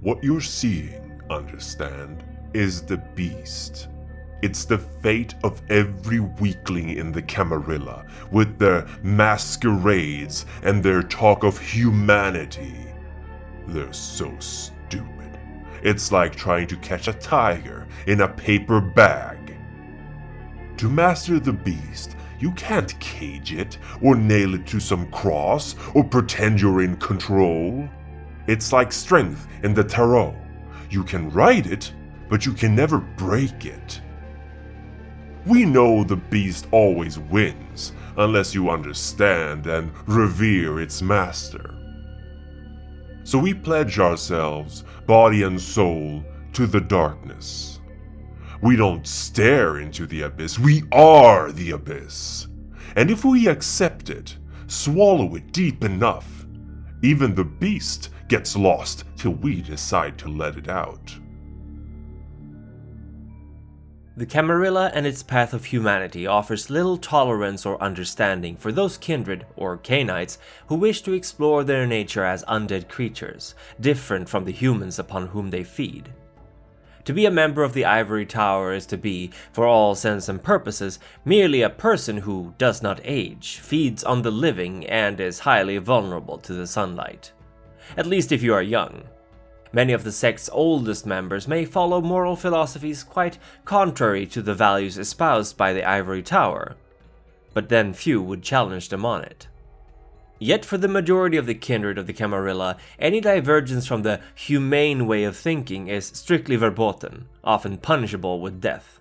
What you're seeing, understand, is the beast. It's the fate of every weakling in the Camarilla, with their masquerades and their talk of humanity. They're so stupid. It's like trying to catch a tiger in a paper bag. To master the beast, you can't cage it, or nail it to some cross, or pretend you're in control. It's like strength in the tarot. You can ride it, but you can never break it. We know the beast always wins, unless you understand and revere its master. So we pledge ourselves, body and soul, to the darkness. We don't stare into the abyss, we are the abyss. And if we accept it, swallow it deep enough, even the beast gets lost till we decide to let it out. The Camarilla and its path of humanity offers little tolerance or understanding for those kindred, or Cainites, who wish to explore their nature as undead creatures, different from the humans upon whom they feed. To be a member of the Ivory Tower is to be, for all sense and purposes, merely a person who does not age, feeds on the living, and is highly vulnerable to the sunlight. At least if you are young. Many of the sect's oldest members may follow moral philosophies quite contrary to the values espoused by the Ivory Tower, but then few would challenge them on it. Yet for the majority of the kindred of the Camarilla, any divergence from the humane way of thinking is strictly verboten, often punishable with death.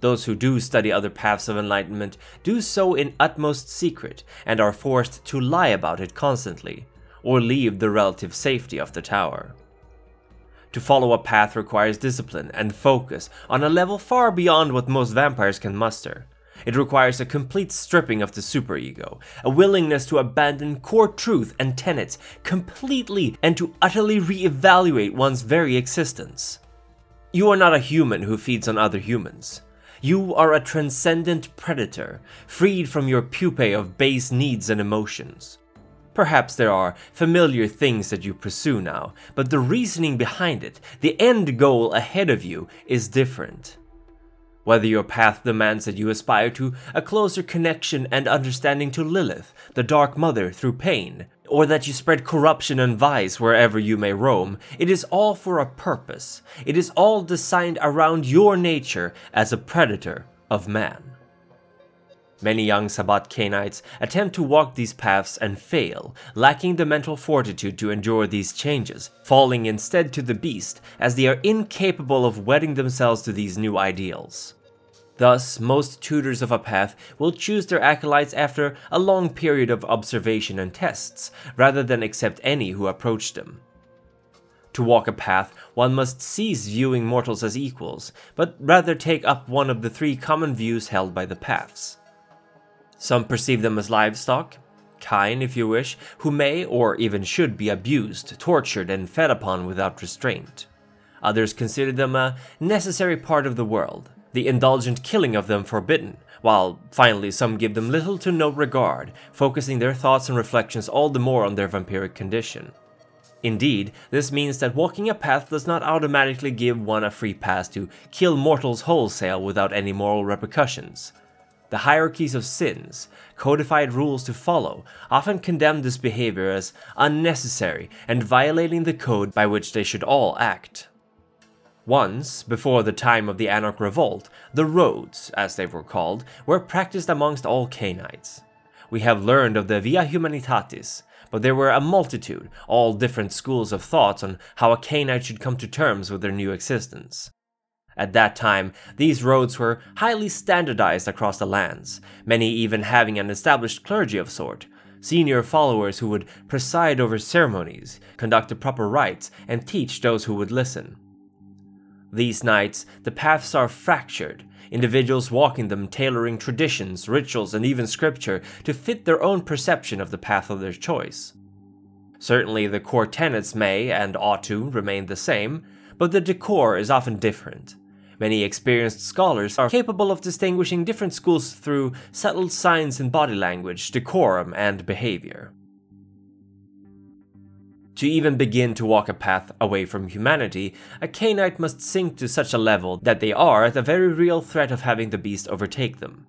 Those who do study other paths of enlightenment do so in utmost secret and are forced to lie about it constantly, or leave the relative safety of the tower. To follow a path requires discipline and focus on a level far beyond what most vampires can muster. It requires a complete stripping of the superego, a willingness to abandon core truth and tenets completely and to utterly re-evaluate one's very existence. You are not a human who feeds on other humans. You are a transcendent predator, freed from your pupae of base needs and emotions. Perhaps there are familiar things that you pursue now, but the reasoning behind it, the end goal ahead of you, is different. Whether your path demands that you aspire to a closer connection and understanding to Lilith, the Dark Mother, through pain, or that you spread corruption and vice wherever you may roam, it is all for a purpose. It is all designed around your nature as a predator of man. Many young Sabbat Cainites attempt to walk these paths and fail, lacking the mental fortitude to endure these changes, falling instead to the beast as they are incapable of wedding themselves to these new ideals. Thus, most tutors of a path will choose their acolytes after a long period of observation and tests, rather than accept any who approach them. To walk a path, one must cease viewing mortals as equals, but rather take up one of the three common views held by the paths. Some perceive them as livestock, kine if you wish, who may or even should be abused, tortured, and fed upon without restraint. Others consider them a necessary part of the world, the indulgent killing of them forbidden, while finally some give them little to no regard, focusing their thoughts and reflections all the more on their vampiric condition. Indeed, this means that walking a path does not automatically give one a free pass to kill mortals wholesale without any moral repercussions. The hierarchies of sins, codified rules to follow, often condemn this behavior as unnecessary and violating the code by which they should all act. Once, before the time of the Anarch Revolt, the roads, as they were called, were practiced amongst all Cainites. We have learned of the Via Humanitatis, but there were a multitude, all different schools of thoughts on how a Cainite should come to terms with their new existence. At that time, these roads were highly standardized across the lands, many even having an established clergy of sort, senior followers who would preside over ceremonies, conduct the proper rites, and teach those who would listen. These nights, the paths are fractured, individuals walking them tailoring traditions, rituals, and even scripture to fit their own perception of the path of their choice. Certainly, the core tenets may and ought to remain the same, but the decor is often different. Many experienced scholars are capable of distinguishing different schools through subtle signs in body language, decorum, and behavior. To even begin to walk a path away from humanity, a Cainite must sink to such a level that they are at a very real threat of having the beast overtake them.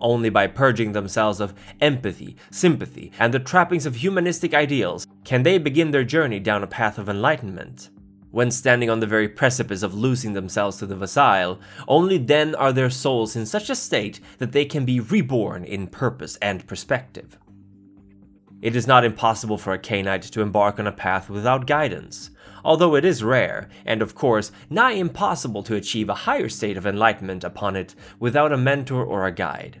Only by purging themselves of empathy, sympathy, and the trappings of humanistic ideals can they begin their journey down a path of enlightenment. When standing on the very precipice of losing themselves to the Wassail, only then are their souls in such a state that they can be reborn in purpose and perspective. It is not impossible for a Cainite to embark on a path without guidance, although it is rare, and of course, nigh impossible to achieve a higher state of enlightenment upon it without a mentor or a guide.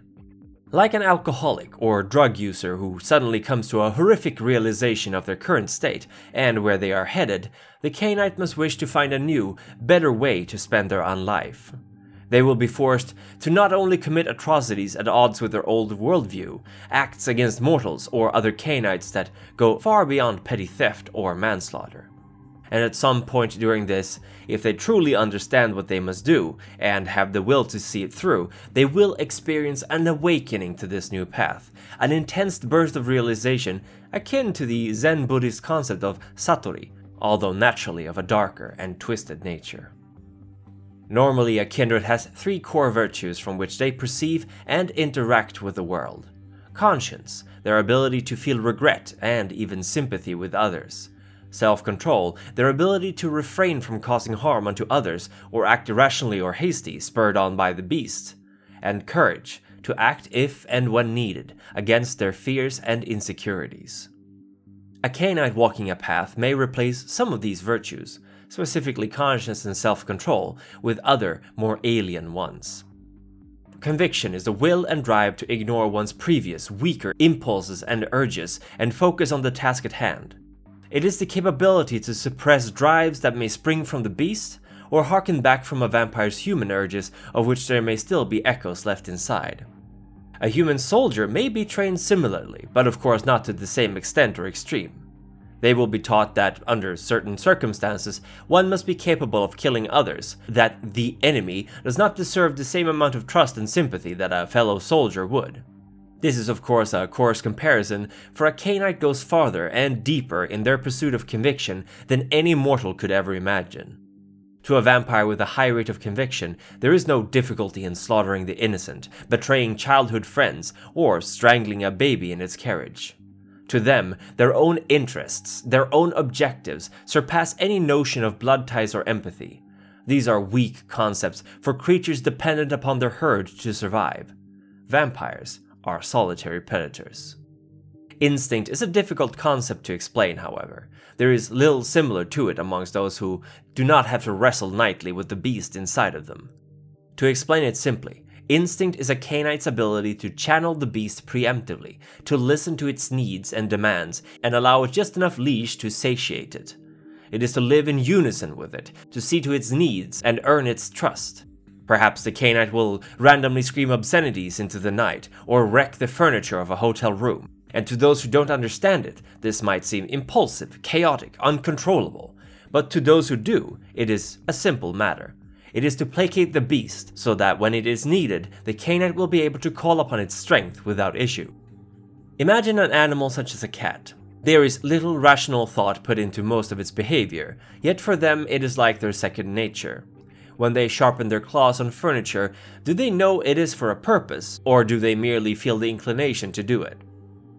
Like an alcoholic or drug user who suddenly comes to a horrific realization of their current state and where they are headed, the Cainite must wish to find a new, better way to spend their own life. They will be forced to not only commit atrocities at odds with their old worldview, acts against mortals, or other Cainites that go far beyond petty theft or manslaughter. And at some point during this, if they truly understand what they must do and have the will to see it through, they will experience an awakening to this new path, an intense burst of realization akin to the Zen Buddhist concept of satori, although naturally of a darker and twisted nature. Normally, a kindred has three core virtues from which they perceive and interact with the world conscience, their ability to feel regret and even sympathy with others, self control, their ability to refrain from causing harm unto others or act irrationally or hasty, spurred on by the beast, and courage, to act if and when needed against their fears and insecurities. A Cainite walking a path may replace some of these virtues, specifically conscience and self control, with other, more alien ones. Conviction is the will and drive to ignore one's previous, weaker impulses and urges and focus on the task at hand. It is the capability to suppress drives that may spring from the beast or harken back from a vampire's human urges of which there may still be echoes left inside. A human soldier may be trained similarly, but of course not to the same extent or extreme. They will be taught that, under certain circumstances, one must be capable of killing others, that the enemy does not deserve the same amount of trust and sympathy that a fellow soldier would. This is, of course, a coarse comparison, for a Cainite goes farther and deeper in their pursuit of conviction than any mortal could ever imagine. To a vampire with a high rate of conviction, there is no difficulty in slaughtering the innocent, betraying childhood friends, or strangling a baby in its carriage. To them, their own interests, their own objectives, surpass any notion of blood ties or empathy. These are weak concepts for creatures dependent upon their herd to survive. Vampires are solitary predators. Instinct is a difficult concept to explain, however. There is little similar to it amongst those who do not have to wrestle nightly with the beast inside of them. To explain it simply, Instinct is a Cainite's ability to channel the beast preemptively, to listen to its needs and demands, and allow it just enough leash to satiate it. It is to live in unison with it, to see to its needs and earn its trust. Perhaps the Cainite will randomly scream obscenities into the night, or wreck the furniture of a hotel room. And to those who don't understand it, this might seem impulsive, chaotic, uncontrollable. But to those who do, it is a simple matter. It is to placate the beast, so that when it is needed, the Cainite will be able to call upon its strength without issue. Imagine an animal such as a cat. There is little rational thought put into most of its behavior, yet for them it is like their second nature. When they sharpen their claws on furniture, do they know it is for a purpose, or do they merely feel the inclination to do it?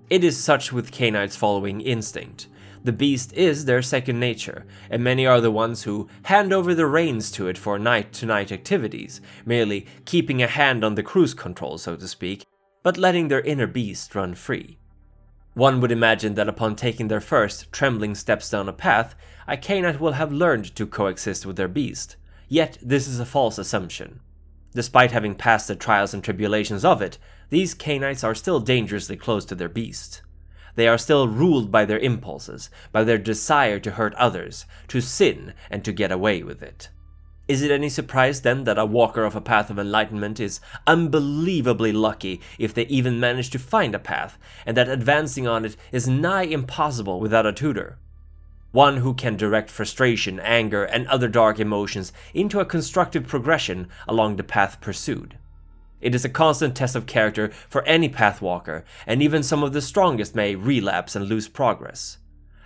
It is such with Cainites following instinct. The beast is their second nature, and many are the ones who hand over the reins to it for night to night activities, merely keeping a hand on the cruise control, so to speak, but letting their inner beast run free. One would imagine that upon taking their first trembling steps down a path, a Cainite will have learned to coexist with their beast. Yet this is a false assumption. Despite having passed the trials and tribulations of it, these Cainites are still dangerously close to their beast. They are still ruled by their impulses, by their desire to hurt others, to sin, and to get away with it. Is it any surprise then that a walker of a path of enlightenment is unbelievably lucky if they even manage to find a path, and that advancing on it is nigh impossible without a tutor? One who can direct frustration, anger, and other dark emotions into a constructive progression along the path pursued. It is a constant test of character for any pathwalker, and even some of the strongest may relapse and lose progress.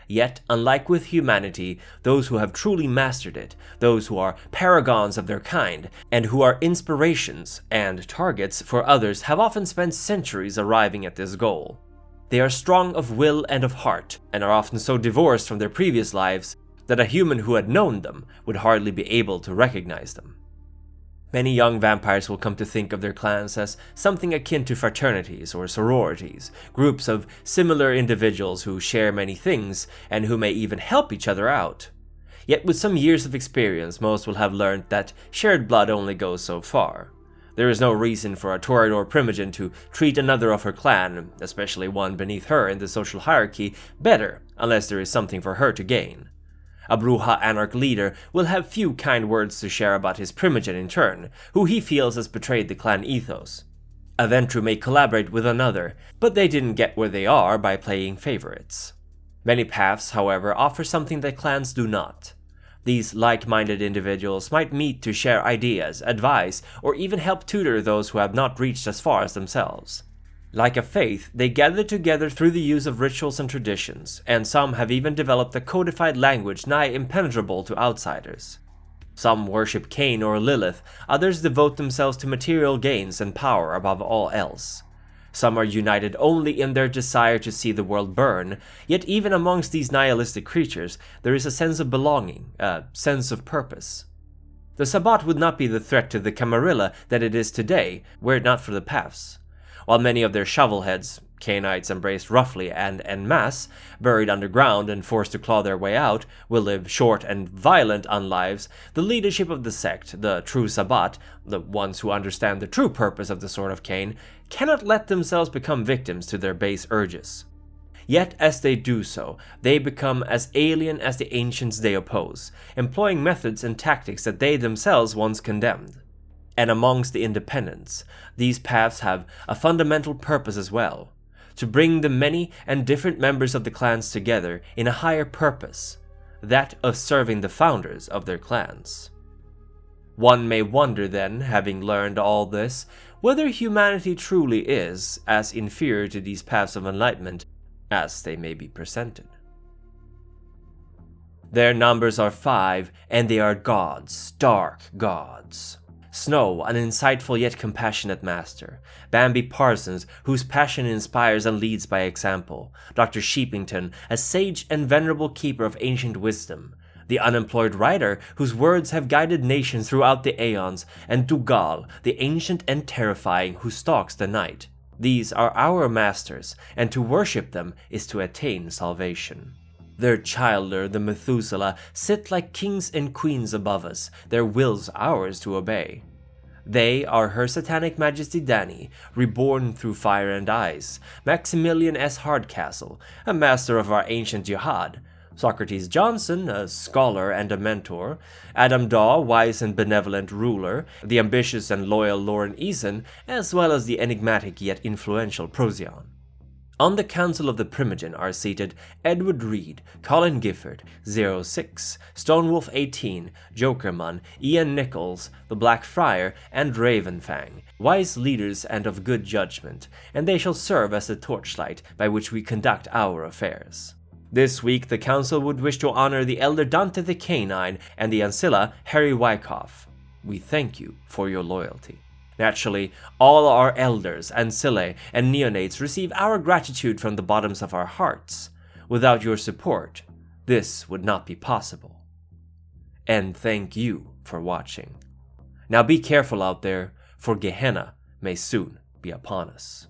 Yet, unlike with humanity, those who have truly mastered it, those who are paragons of their kind, and who are inspirations and targets for others, have often spent centuries arriving at this goal. They are strong of will and of heart, and are often so divorced from their previous lives that a human who had known them would hardly be able to recognize them. Many young vampires will come to think of their clans as something akin to fraternities or sororities, groups of similar individuals who share many things and who may even help each other out. Yet, with some years of experience, most will have learned that shared blood only goes so far. There is no reason for a Toreador Primogen to treat another of her clan, especially one beneath her in the social hierarchy, better unless there is something for her to gain. A Brujah Anarch leader will have few kind words to share about his primogen in turn, who he feels has betrayed the clan ethos. A Ventrue may collaborate with another, but they didn't get where they are by playing favorites. Many paths, however, offer something that clans do not. These like minded individuals might meet to share ideas, advice, or even help tutor those who have not reached as far as themselves. Like a faith, they gather together through the use of rituals and traditions, and some have even developed a codified language nigh impenetrable to outsiders. Some worship Cain or Lilith, others devote themselves to material gains and power above all else. Some are united only in their desire to see the world burn, yet even amongst these nihilistic creatures, there is a sense of belonging, a sense of purpose. The Sabbat would not be the threat to the Camarilla that it is today, were it not for the paths while many of their shovelheads, Cainites embraced roughly and en masse, buried underground and forced to claw their way out, will live short and violent unlives, the leadership of the sect, the true Sabbat, the ones who understand the true purpose of the Sword of Cain, cannot let themselves become victims to their base urges. Yet, as they do so, they become as alien as the ancients they oppose, employing methods and tactics that they themselves once condemned. And amongst the independents, these paths have a fundamental purpose as well to bring the many and different members of the clans together in a higher purpose, that of serving the founders of their clans. One may wonder then, having learned all this, whether humanity truly is as inferior to these paths of enlightenment as they may be presented. Their numbers are five, and they are gods, dark gods. Snow, an insightful yet compassionate master. Bambi Parsons, whose passion inspires and leads by example. Dr. Sheepington, a sage and venerable keeper of ancient wisdom. The unemployed writer, whose words have guided nations throughout the aeons. And Dugal, the ancient and terrifying, who stalks the night. These are our masters, and to worship them is to attain salvation. Their childer, the Methuselah, sit like kings and queens above us, their wills ours to obey. They are Her Satanic Majesty Dani, reborn through fire and ice, Maximilian S. Hardcastle, a master of our ancient jihad, Socrates Johnson, a scholar and a mentor, Adam Daw, wise and benevolent ruler, the ambitious and loyal Loren Eason, as well as the enigmatic yet influential Procyon. On the Council of the Primogen are seated Edward Reed, Colin Gifford, Zero Six, Stonewolf 18, Jokerman, Ian Nichols, the Black Friar, and Ravenfang, wise leaders and of good judgment, and they shall serve as the torchlight by which we conduct our affairs. This week, the Council would wish to honor the Elder Dante the Canine and the Ancilla Harry Wyckoff. We thank you for your loyalty. Naturally, all our elders, ancillae, and neonates receive our gratitude from the bottoms of our hearts. Without your support, this would not be possible. And thank you for watching. Now be careful out there, for Gehenna may soon be upon us.